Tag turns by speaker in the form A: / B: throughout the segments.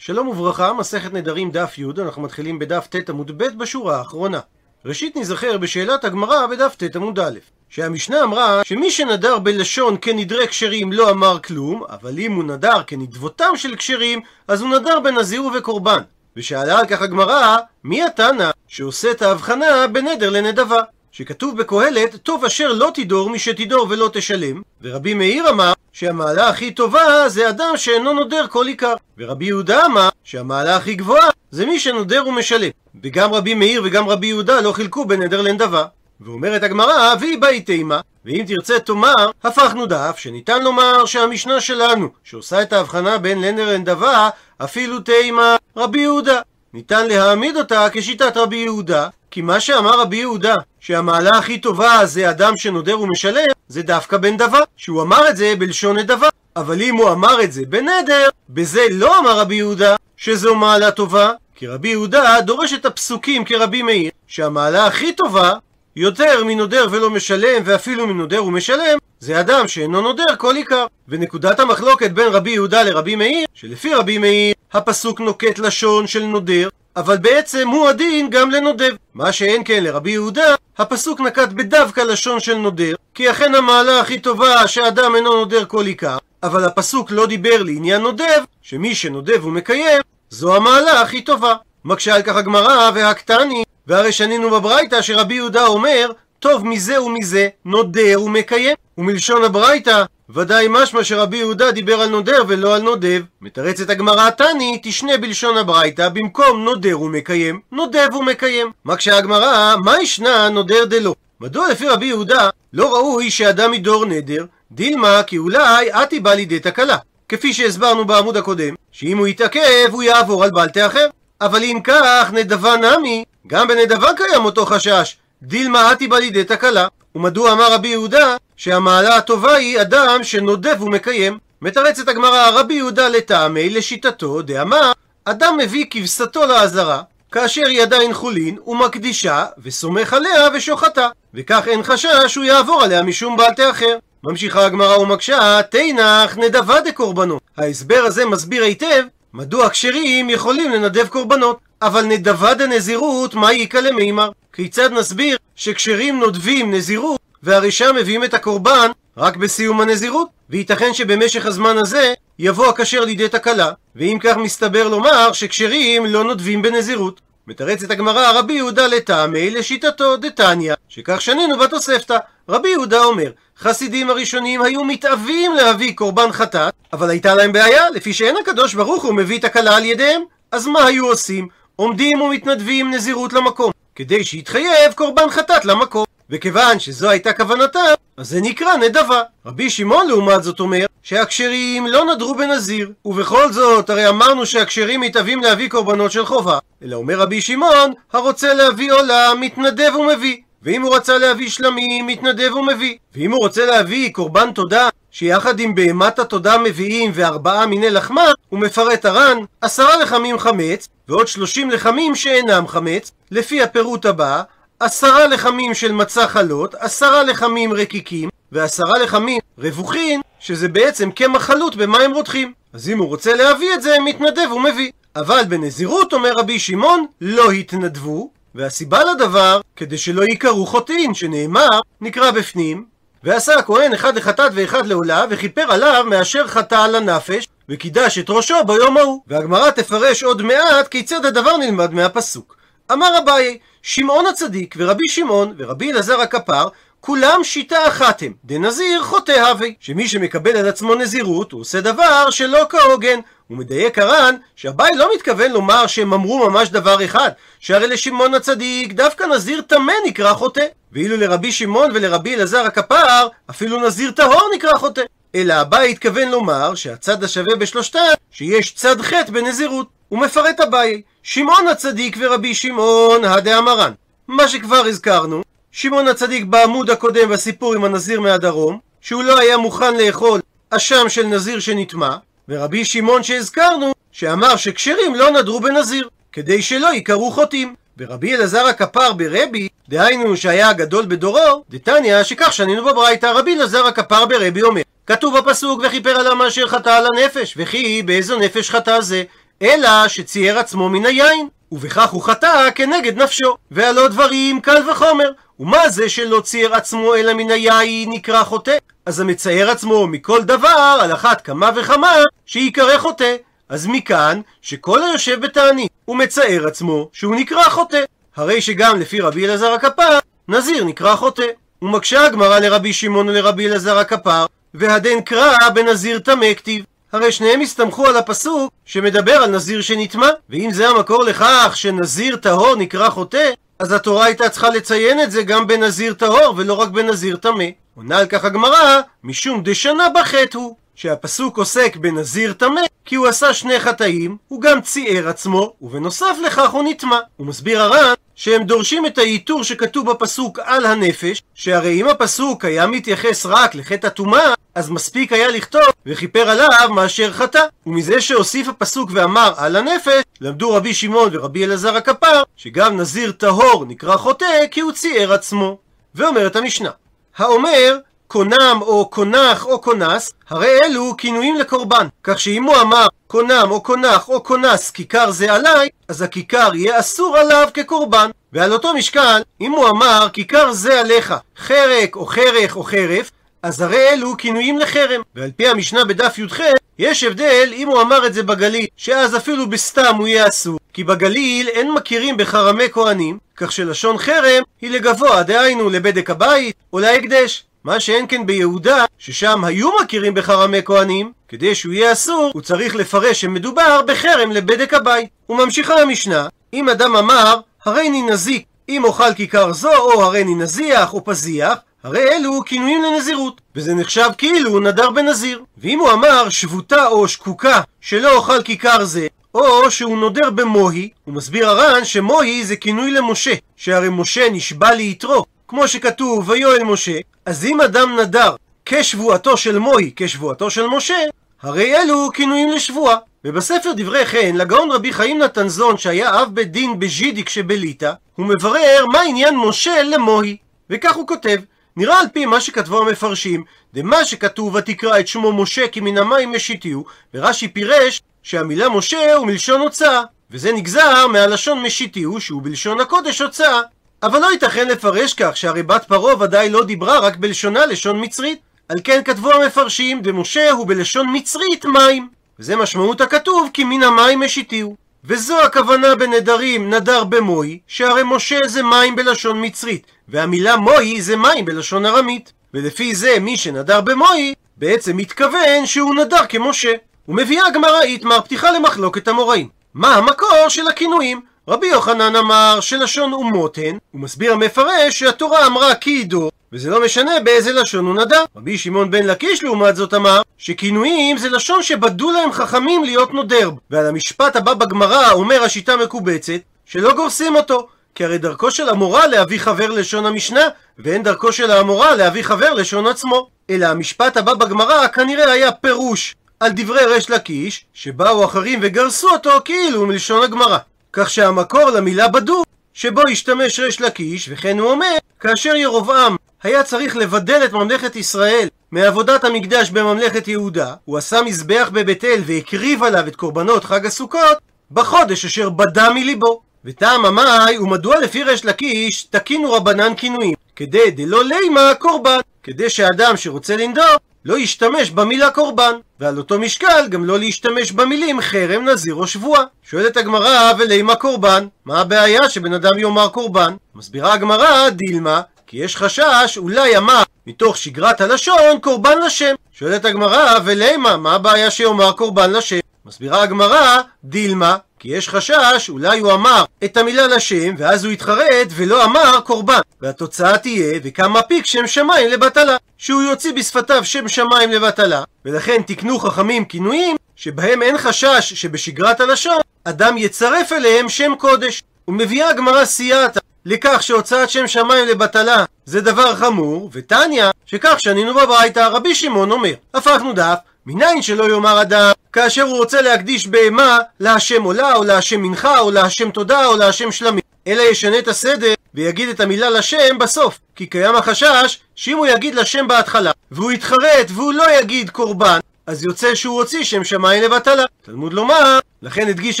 A: שלום וברכה, מסכת נדרים דף י', אנחנו מתחילים בדף ט עמוד ב' בשורה האחרונה. ראשית נזכר בשאלת הגמרא בדף ט עמוד א', שהמשנה אמרה שמי שנדר בלשון כנדרי כשרים לא אמר כלום, אבל אם הוא נדר כנדבותם של כשרים, אז הוא נדר בנזיר ובקורבן. ושאלה על כך הגמרא, מי התנא שעושה את ההבחנה בין נדר לנדבה? שכתוב בקהלת, טוב אשר לא תדור משתדור ולא תשלם, ורבי מאיר אמר שהמעלה הכי טובה זה אדם שאינו נודר כל עיקר, ורבי יהודה אמר שהמעלה הכי גבוהה זה מי שנודר ומשלם. וגם רבי מאיר וגם רבי יהודה לא חילקו בין נדר לנדבה. ואומרת הגמרא, והיא באי תימה, ואם תרצה תאמר, הפכנו דף, שניתן לומר שהמשנה שלנו, שעושה את ההבחנה בין לנדר לנדבה, אפילו תימה רבי יהודה. ניתן להעמיד אותה כשיטת רבי יהודה, כי מה שאמר רבי יהודה, שהמעלה הכי טובה זה אדם שנודר ומשלם, זה דווקא בנדבה, שהוא אמר את זה בלשון נדבה. אבל אם הוא אמר את זה בנדר, בזה לא אמר רבי יהודה שזו מעלה טובה, כי רבי יהודה דורש את הפסוקים כרבי מאיר, שהמעלה הכי טובה, יותר מנודר ולא משלם, ואפילו מנודר ומשלם, זה אדם שאינו נודר כל עיקר. ונקודת המחלוקת בין רבי יהודה לרבי מאיר, שלפי רבי מאיר, הפסוק נוקט לשון של נודר, אבל בעצם הוא הדין גם לנודב. מה שאין כן לרבי יהודה, הפסוק נקט בדווקא לשון של נודר, כי אכן המעלה הכי טובה שאדם אינו נודר כל עיקר, אבל הפסוק לא דיבר לעניין נודב, שמי שנודב ומקיים, זו המעלה הכי טובה. מקשה על כך הגמרא והקטני, והרי שנינו בברייתא שרבי יהודה אומר, טוב מזה ומזה נודר ומקיים. ומלשון הברייתא, ודאי משמע שרבי יהודה דיבר על נודר ולא על נודב. מתרצת הגמרא תני, תשנה בלשון הברייתא, במקום נודר ומקיים, נודב ומקיים. מקשה הגמרא, מה ישנה נודר דלא? מדוע לפי רבי יהודה לא ראוי שאדם ידור נדר, דילמה כי אולי אתי בא לידי תקלה. כפי שהסברנו בעמוד הקודם, שאם הוא יתעכב הוא יעבור על בעלתה אחר. אבל אם כך, נדבה נמי, גם בנדבה קיים אותו חשש. דילמה אתי בא לידי תקלה. ומדוע אמר רבי יהודה שהמעלה הטובה היא אדם שנודב ומקיים? מתרצת הגמרא רבי יהודה לטעמי לשיטתו דאמר אדם מביא כבשתו לעזרה כאשר היא עדיין חולין ומקדישה וסומך עליה ושוחטה וכך אין חשש שהוא יעבור עליה משום בעלתה אחר. ממשיכה הגמרא ומקשה תנח נדבה דקורבנות ההסבר הזה מסביר היטב מדוע כשרים יכולים לנדב קורבנות אבל נדבה דנזירות מה יקא למימר? כיצד נסביר שכשרים נודבים נזירות והרי שם מביאים את הקורבן רק בסיום הנזירות וייתכן שבמשך הזמן הזה יבוא הכשר לידי תקלה ואם כך מסתבר לומר שכשרים לא נודבים בנזירות מתרצת הגמרא רבי יהודה לטעמי לשיטתו דתניא שכך שנינו בתוספתא רבי יהודה אומר חסידים הראשונים היו מתאווים להביא קורבן חטאת אבל הייתה להם בעיה לפי שאין הקדוש ברוך הוא מביא תקלה על ידיהם אז מה היו עושים? עומדים ומתנדבים נזירות למקום כדי שיתחייב קורבן חטאת למקום וכיוון שזו הייתה כוונתם, אז זה נקרא נדבה. רבי שמעון לעומת זאת אומר שהכשרים לא נדרו בנזיר, ובכל זאת הרי אמרנו שהכשרים מתאווים להביא קורבנות של חובה, אלא אומר רבי שמעון, הרוצה להביא עולה מתנדב ומביא. ואם הוא רצה להביא שלמים, מתנדב ומביא. ואם הוא רוצה להביא קורבן תודה, שיחד עם בהמת התודה מביאים וארבעה מיני לחמה, הוא מפרט הר"ן, עשרה לחמים חמץ, ועוד שלושים לחמים שאינם חמץ, לפי הפירוט הבא, עשרה לחמים של מצה חלות, עשרה לחמים רקיקים, ועשרה לחמים רווחין, שזה בעצם קמח חלוט במים רותחים. אז אם הוא רוצה להביא את זה, מתנדב ומביא. אבל בנזירות, אומר רבי שמעון, לא התנדבו, והסיבה לדבר, כדי שלא ייקראו חוטאים, שנאמר, נקרא בפנים, ועשה הכהן אחד לחטאת ואחד לעולה, וכיפר עליו מאשר חטא על הנפש, וקידש את ראשו ביום ההוא. והגמרא תפרש עוד מעט כיצד הדבר נלמד מהפסוק. אמר אביי, שמעון הצדיק ורבי שמעון ורבי אלעזר הכפר כולם שיטה אחת הם, דנזיר חוטא הווי, שמי שמקבל על עצמו נזירות הוא עושה דבר שלא כהוגן. הוא מדייק הר"ן שהבאי לא מתכוון לומר שהם אמרו ממש דבר אחד, שהרי לשמעון הצדיק דווקא נזיר טמא נקרא חוטא, ואילו לרבי שמעון ולרבי אלעזר הכפר אפילו נזיר טהור נקרא חוטא. אלא הבאי התכוון לומר שהצד השווה בשלושתם שיש צד חטא בנזירות. הוא מפרט אביי, שמעון הצדיק ורבי שמעון הדאמרן. מה שכבר הזכרנו, שמעון הצדיק בעמוד הקודם בסיפור עם הנזיר מהדרום, שהוא לא היה מוכן לאכול אשם של נזיר שנטמע, ורבי שמעון שהזכרנו, שאמר שכשרים לא נדרו בנזיר, כדי שלא ייקראו חוטאים. ורבי אלעזר הכפר ברבי, דהיינו שהיה הגדול בדורו, דתניא שכך שנינו בברייתא, רבי אלעזר הכפר ברבי אומר, כתוב בפסוק וכיפר עליו מאשר חטא על הנפש, וכי באיזו נפש חטא זה? אלא שצייר עצמו מן היין, ובכך הוא חטא כנגד נפשו. והלא דברים קל וחומר. ומה זה שלא צייר עצמו אלא מן היין נקרא חוטא? אז המצייר עצמו מכל דבר על אחת כמה וכמה שיקרא חוטא. אז מכאן שכל היושב בתענית ומצייר עצמו שהוא נקרא חוטא. הרי שגם לפי רבי אלעזר הכפר, נזיר נקרא חוטא. ומקשה הגמרא לרבי שמעון ולרבי אלעזר הכפר, והדין קרא בנזיר טמא כתיב. הרי שניהם הסתמכו על הפסוק שמדבר על נזיר שנטמע, ואם זה המקור לכך שנזיר טהור נקרא חוטא, אז התורה הייתה צריכה לציין את זה גם בנזיר טהור ולא רק בנזיר טמא. עונה על כך הגמרא, משום דשנה בחטא הוא. שהפסוק עוסק בנזיר טמא, כי הוא עשה שני חטאים, הוא גם ציער עצמו, ובנוסף לכך הוא נטמע. הוא מסביר הר"ן שהם דורשים את העיטור שכתוב בפסוק על הנפש, שהרי אם הפסוק היה מתייחס רק לחטא הטומאה, אז מספיק היה לכתוב וכיפר עליו מאשר חטא. ומזה שהוסיף הפסוק ואמר על הנפש, למדו רבי שמעון ורבי אלעזר הכפר, שגם נזיר טהור נקרא חוטא כי הוא ציער עצמו. ואומרת המשנה, האומר קונם או קונח או קונס, הרי אלו כינויים לקורבן. כך שאם הוא אמר קונם או קונח או קונס כיכר זה עליי, אז הכיכר יהיה אסור עליו כקורבן. ועל אותו משקל, אם הוא אמר כיכר זה עליך, חרק או חרך או חרף, אז הרי אלו כינויים לחרם. ועל פי המשנה בדף י"ח, יש הבדל אם הוא אמר את זה בגליל, שאז אפילו בסתם הוא יהיה אסור. כי בגליל אין מכירים בחרמי כהנים, כך שלשון חרם היא לגבוה, דהיינו לבדק הבית או להקדש. מה שאין כן ביהודה, ששם היו מכירים בחרמי כהנים, כדי שהוא יהיה אסור, הוא צריך לפרש שמדובר בחרם לבדק הבית. וממשיכה המשנה, אם אדם אמר, הריני נזיק, אם אוכל כיכר זו, או הריני נזיח, או פזיח, הרי אלו כינויים לנזירות, וזה נחשב כאילו נדר בנזיר. ואם הוא אמר שבותה או שקוקה שלא אוכל כיכר זה, או שהוא נודר במוהי, הוא מסביר הר"ן שמוהי זה כינוי למשה, שהרי משה נשבע ליתרו, כמו שכתוב ויואל משה, אז אם אדם נדר כשבועתו של מוהי, כשבועתו של משה, הרי אלו כינויים לשבועה. ובספר דברי חן, לגאון רבי חיים נתנזון, שהיה אב בית דין בז'ידיק שבליטא, הוא מברר מה עניין משה למוהי. וכך הוא כותב, נראה על פי מה שכתבו המפרשים, דמה שכתוב ותקרא את שמו משה כי מן המים משיתיהו, ורש"י פירש שהמילה משה הוא מלשון הוצאה, וזה נגזר מהלשון משיתיהו שהוא בלשון הקודש הוצאה. אבל לא ייתכן לפרש כך שהרי בת פרעה ודאי לא דיברה רק בלשונה לשון מצרית. על כן כתבו המפרשים, דמשה הוא בלשון מצרית מים. וזה משמעות הכתוב כי מן המים משיתיהו. וזו הכוונה בנדרים נדר במוי, שהרי משה זה מים בלשון מצרית, והמילה מוי זה מים בלשון ארמית. ולפי זה מי שנדר במוי, בעצם מתכוון שהוא נדר כמשה. ומביאה הגמרא איתמר פתיחה למחלוקת המוראים. מה המקור של הכינויים? רבי יוחנן אמר שלשון אומות הן, הוא מסביר המפרש שהתורה אמרה כי ידו, וזה לא משנה באיזה לשון הוא נדע. רבי שמעון בן לקיש לעומת זאת אמר שכינויים זה לשון שבדו להם חכמים להיות נודר. ועל המשפט הבא בגמרא אומר השיטה מקובצת שלא גורסים אותו. כי הרי דרכו של המורה להביא חבר לשון המשנה, ואין דרכו של המורה להביא חבר לשון עצמו. אלא המשפט הבא בגמרא כנראה היה פירוש על דברי ריש לקיש, שבאו אחרים וגרסו אותו כאילו מלשון הגמרא. כך שהמקור למילה בדו, שבו השתמש ריש לקיש, וכן הוא אומר, כאשר ירבעם היה צריך לבדל את ממלכת ישראל מעבודת המקדש בממלכת יהודה, הוא עשה מזבח בבית אל והקריב עליו את קורבנות חג הסוכות, בחודש אשר בדה מליבו. וטעם המאי, ומדוע לפי ריש לקיש תקינו רבנן כינויים? כדי דלא לימה קורבן, כדי שאדם שרוצה לנדור לא ישתמש במילה קורבן, ועל אותו משקל גם לא להשתמש במילים חרם, נזיר או שבועה. שואלת הגמרא, ולימה קורבן? מה הבעיה שבן אדם יאמר קורבן? מסבירה הגמרא, דילמה, כי יש חשש, אולי אמר מתוך שגרת הלשון, קורבן לשם. שואלת הגמרא, ולימה, מה הבעיה שיאמר קורבן לשם? מסבירה הגמרא, דילמה, כי יש חשש, אולי הוא אמר את המילה לשם, ואז הוא יתחרט ולא אמר קורבן. והתוצאה תהיה, וקם מפיק שם שמיים לבטלה. שהוא יוציא בשפתיו שם שמיים לבטלה, ולכן תקנו חכמים כינויים, שבהם אין חשש שבשגרת הלשון, אדם יצרף אליהם שם קודש. ומביאה הגמרא סייעתא לכך שהוצאת שם שמיים לבטלה זה דבר חמור, ותניא, שכך שנינו בברייתא, רבי שמעון אומר, הפכנו דף, מניין שלא יאמר אדם כאשר הוא רוצה להקדיש בהמה להשם עולה או להשם מנחה או להשם תודה או להשם שלמים. אלא ישנה את הסדר ויגיד את המילה לשם בסוף כי קיים החשש שאם הוא יגיד לשם בהתחלה והוא יתחרט והוא לא יגיד קורבן אז יוצא שהוא הוציא שם שמיים לבטלה. תלמוד לומר, לכן הדגיש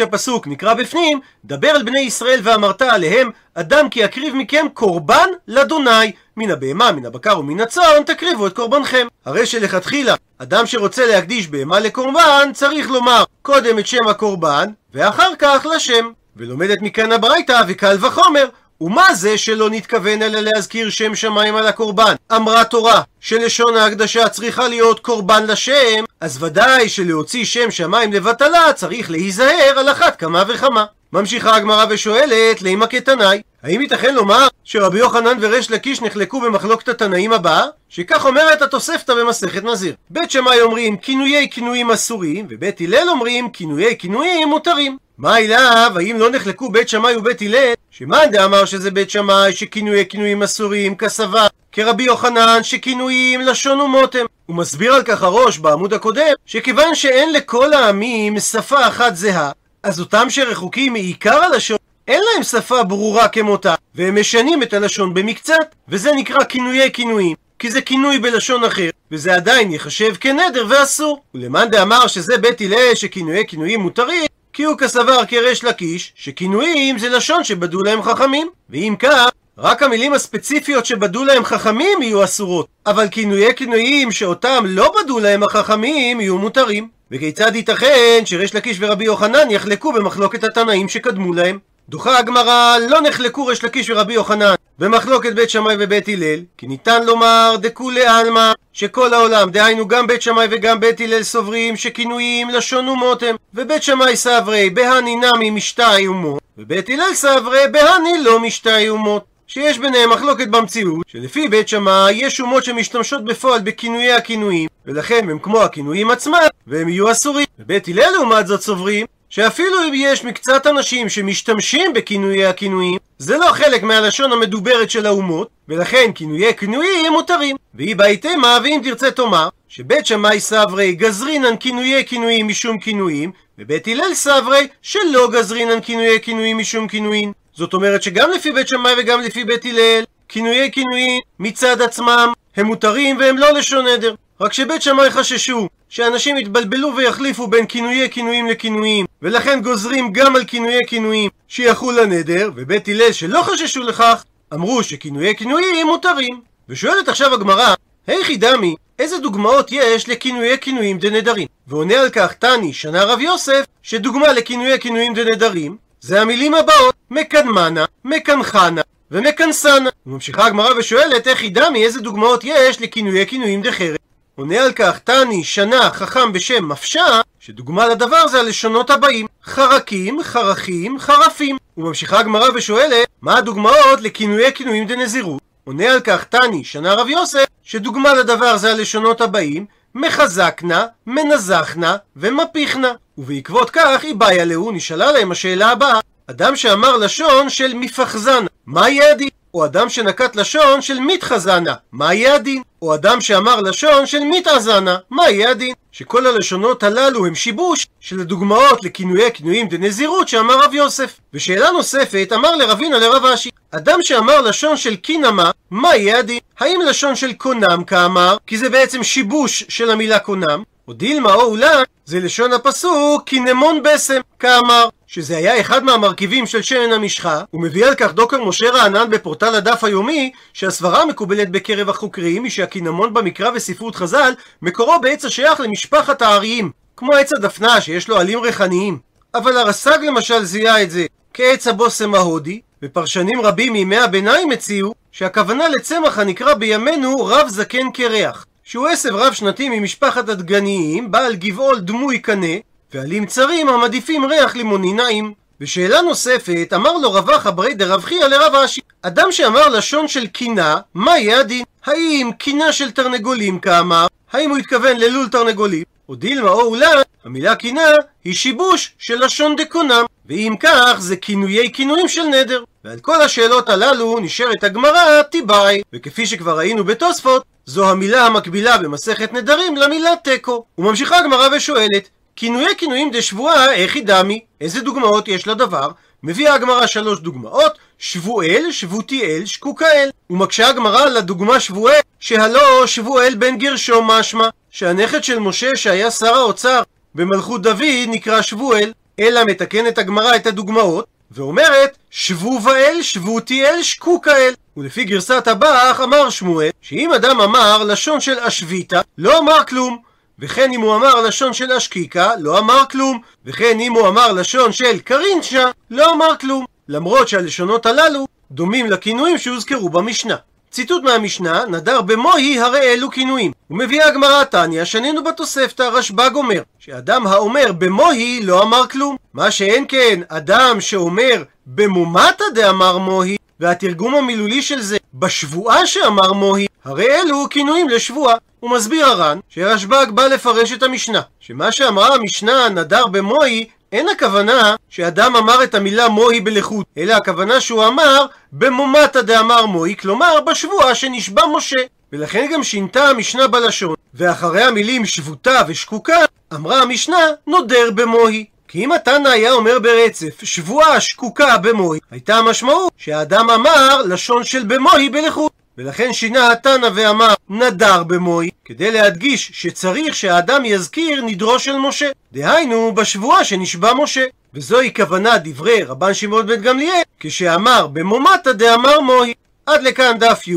A: הפסוק, נקרא בפנים, דבר אל בני ישראל ואמרת עליהם, אדם כי יקריב מכם קורבן לאדוני. מן הבהמה, מן הבקר ומן הצאן, תקריבו את קורבנכם. הרי שלכתחילה, אדם שרוצה להקדיש בהמה לקורבן, צריך לומר קודם את שם הקורבן, ואחר כך לשם. ולומדת מכאן הברייתא, וקל וחומר, ומה זה שלא נתכוון אלא להזכיר שם שמיים על הקורבן? אמרה תורה שלשון ההקדשה צריכה להיות קורבן לשם, אז ודאי שלהוציא שם שמיים לבטלה צריך להיזהר על אחת כמה וכמה. ממשיכה הגמרא ושואלת, לימה כתנאי, האם ייתכן לומר שרבי יוחנן וריש לקיש נחלקו במחלוקת התנאים הבאה? שכך אומרת התוספתא במסכת נזיר. בית שמאי אומרים כינויי כינויים אסורים, ובית הלל אומרים כינויי כינויים מותרים. מה אליו, האם לא נחלקו בית שמאי ובית הלל? שמאן דאמר שזה בית שמאי שכינויי כינויים אסורים כסבה, כרבי יוחנן שכינויים לשון ומוטם. הוא מסביר על כך הראש בעמוד הקודם, שכיוון שאין לכל העמים שפה אחת זהה, אז אותם שרחוקים מעיקר הלשון אין להם שפה ברורה כמותה, והם משנים את הלשון במקצת, וזה נקרא כינויי כינויים. כי זה כינוי בלשון אחר, וזה עדיין ייחשב כנדר ואסור. ולמאן דאמר שזה בית הלל שכינויי כינויים מותרים, כי הוא כסבר כריש לקיש, שכינויים זה לשון שבדו להם חכמים. ואם כך, רק המילים הספציפיות שבדו להם חכמים יהיו אסורות, אבל כינויי כינויים שאותם לא בדו להם החכמים יהיו מותרים. וכיצד ייתכן שריש לקיש ורבי יוחנן יחלקו במחלוקת התנאים שקדמו להם? דוחה הגמרא, לא נחלקו ריש לקיש ורבי יוחנן במחלוקת בית שמאי ובית הלל, כי ניתן לומר דכולי עלמא, שכל העולם, דהיינו גם בית שמאי וגם בית הלל סוברים שכינויים לשון אומות הם, ובית שמאי סברי בהני נמי משתאי אומות, ובית הלל סברי בהני לא משתאי אומות. שיש ביניהם מחלוקת במציאות, שלפי בית שמאי יש אומות שמשתמשות בפועל בכינויי הכינויים, ולכן הם כמו הכינויים עצמם, והם יהיו אסורים. ובית הלל לעומת זאת סוברים שאפילו אם יש מקצת אנשים שמשתמשים בכינויי הכינויים, זה לא חלק מהלשון המדוברת של האומות, ולכן כינויי כינויים מותרים. והיא בהיתמה, ואם תרצה תאמר, שבית שמאי סברי גזרינן כינויי כינויים משום כינויים, ובית הלל סברי שלא גזרינן כינויי כינויים משום כינויים. זאת אומרת שגם לפי בית שמאי וגם לפי בית הלל, כינויי כינויים מצד עצמם הם מותרים והם לא לשון עדר. רק שבית שמאי חששו שאנשים יתבלבלו ויחליפו בין כינויי כינויים לכינויים ולכן גוזרים גם על כינויי כינויים שיחול הנדר ובית הלל שלא חששו לכך אמרו שכינויי כינויים מותרים. ושואלת עכשיו הגמרא היכי דמי איזה דוגמאות יש לכינויי כינויים דנדרים? ועונה על כך תני שנה רב יוסף שדוגמה לכינויי כינויים דנדרים זה המילים הבאות מקדמנה, מקנחנה ומכנסנה. וממשיכה הגמרא ושואלת איך ידע מאיזה דוגמאות יש לכינויי כינויים דחרב. עונה על כך תני שנה חכם בשם מפשה, שדוגמה לדבר זה הלשונות הבאים חרקים, חרכים, חרפים. וממשיכה הגמרא ושואלת מה הדוגמאות לכינויי כינויים דנזירות. עונה על כך תני שנה רב יוסף, שדוגמה לדבר זה הלשונות הבאים מחזקנה, מנזכנה ומפיכנה. ובעקבות כך היא בעיה להו, נשאלה להם השאלה הבאה אדם שאמר לשון של מפחזנה, מה יהיה הדין? או אדם שנקט לשון של מתחזנה, מה יהיה הדין? או אדם שאמר לשון של מתעזנה, מה יהיה הדין? שכל הלשונות הללו הם שיבוש של הדוגמאות לכינויי כינויים דנזירות שאמר רב יוסף. ושאלה נוספת, אמר לרבינה לרב אשי, אדם שאמר לשון של קינמה, מה יהיה הדין? האם לשון של קונם כאמר, כי זה בעצם שיבוש של המילה קונם, או דילמה או אולי זה לשון הפסוק קינמון בסם, כאמר, שזה היה אחד מהמרכיבים של שמן המשחה, הוא מביא על כך דוקר משה רענן בפורטל הדף היומי, שהסברה המקובלת בקרב החוקרים היא שהקינמון במקרא וספרות חז"ל, מקורו בעץ השייך למשפחת האריים, כמו עץ הדפנה שיש לו עלים ריחניים. אבל הרס"ג למשל זיהה את זה כעץ הבושם ההודי, ופרשנים רבים מימי הביניים הציעו שהכוונה לצמח הנקרא בימינו רב זקן קרח. שהוא עשב רב שנתי ממשפחת הדגניים, בעל גבעול דמוי קנה, ועלים צרים המדיפים ריח לימוני נעים. ושאלה נוספת, אמר לו רב אחא ברי דרב חייא לרב אשי, אדם שאמר לשון של קינה, מה יהיה הדין? האם קינה של תרנגולים כאמר? האם הוא התכוון ללול תרנגולים? או דילמה או אולי, המילה קינה היא שיבוש של לשון דקונם, ואם כך זה כינויי כינויים של נדר. ועל כל השאלות הללו נשארת הגמרא תיבאי, וכפי שכבר ראינו בתוספות, זו המילה המקבילה במסכת נדרים למילה תיקו. וממשיכה הגמרא ושואלת, כינויי כינויים דשבועה, היא דמי? איזה דוגמאות יש לדבר? מביאה הגמרא שלוש דוגמאות, שבואל, שבותיאל, שקוקאל. ומקשה הגמרא לדוגמה שבואל, שהלא שבואל בן גרשום משמע, שהנכד של משה שהיה שר האוצר במלכות דוד נקרא שבואל, אלא מתקנת הגמרא את הדוגמאות, ואומרת שבוב האל, שבותי אל, שקוק האל. ולפי גרסת הבח אמר שמואל, שאם אדם אמר לשון של אשביתה, לא אמר כלום. וכן אם הוא אמר לשון של אשקיקה, לא אמר כלום. וכן אם הוא אמר לשון של קרינצ'ה, לא אמר כלום. למרות שהלשונות הללו דומים לכינויים שהוזכרו במשנה. ציטוט מהמשנה, נדר במוהי הרי אלו כינויים. ומביאה הגמרא תניא, שנינו בתוספתא, רשב"ג אומר, שאדם האומר במוהי לא אמר כלום. מה שאין כן, אדם שאומר במומתא דאמר מוהי, והתרגום המילולי של זה בשבועה שאמר מוהי, הרי אלו כינויים לשבועה. הוא מסביר הר"ן שרשב"ג בא לפרש את המשנה, שמה שאמרה המשנה נדר במוהי אין הכוונה שאדם אמר את המילה מוהי בלחוד, אלא הכוונה שהוא אמר במומתא דאמר מוהי, כלומר בשבועה שנשבע משה. ולכן גם שינתה המשנה בלשון, ואחרי המילים שבותה ושקוקה, אמרה המשנה נודר במוהי. כי אם התנא היה אומר ברצף שבועה שקוקה במוהי, הייתה המשמעות שהאדם אמר לשון של במוהי בלחוד. ולכן שינה התנא ואמר נדר במוי, כדי להדגיש שצריך שהאדם יזכיר נדרו של משה. דהיינו, בשבועה שנשבע משה. וזוהי כוונה דברי רבן שמעון בן גמליאל, כשאמר במומתא דאמר מוהי. עד לכאן דף י',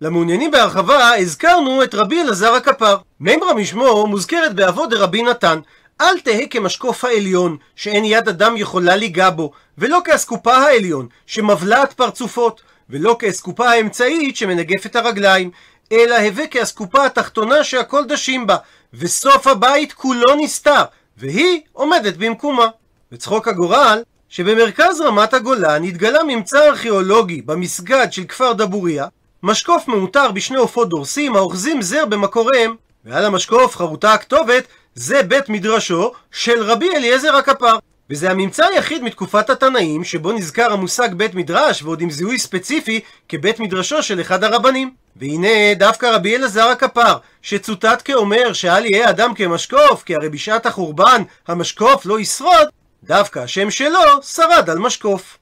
A: למעוניינים בהרחבה הזכרנו את רבי אלעזר הכפר. מימרא משמו מוזכרת באבות דרבי נתן. אל תהא כמשקוף העליון, שאין יד אדם יכולה ליגע בו, ולא כאסקופה העליון, שמבלעת פרצופות. ולא כאסקופה האמצעית שמנגפת הרגליים, אלא הווה כאסקופה התחתונה שהכל דשים בה, וסוף הבית כולו נסתר, והיא עומדת במקומה. וצחוק הגורל, שבמרכז רמת הגולן התגלה ממצא ארכיאולוגי במסגד של כפר דבוריה, משקוף מאותר בשני עופות דורסים האוחזים זר במקוריהם, ועל המשקוף חרוטה הכתובת זה בית מדרשו של רבי אליעזר הכפר. וזה הממצא היחיד מתקופת התנאים שבו נזכר המושג בית מדרש ועוד עם זיהוי ספציפי כבית מדרשו של אחד הרבנים. והנה דווקא רבי אלעזר הכפר, שצוטט כאומר שאל יהיה אדם כמשקוף, כי הרי בשעת החורבן המשקוף לא ישרוד, דווקא השם שלו שרד על משקוף.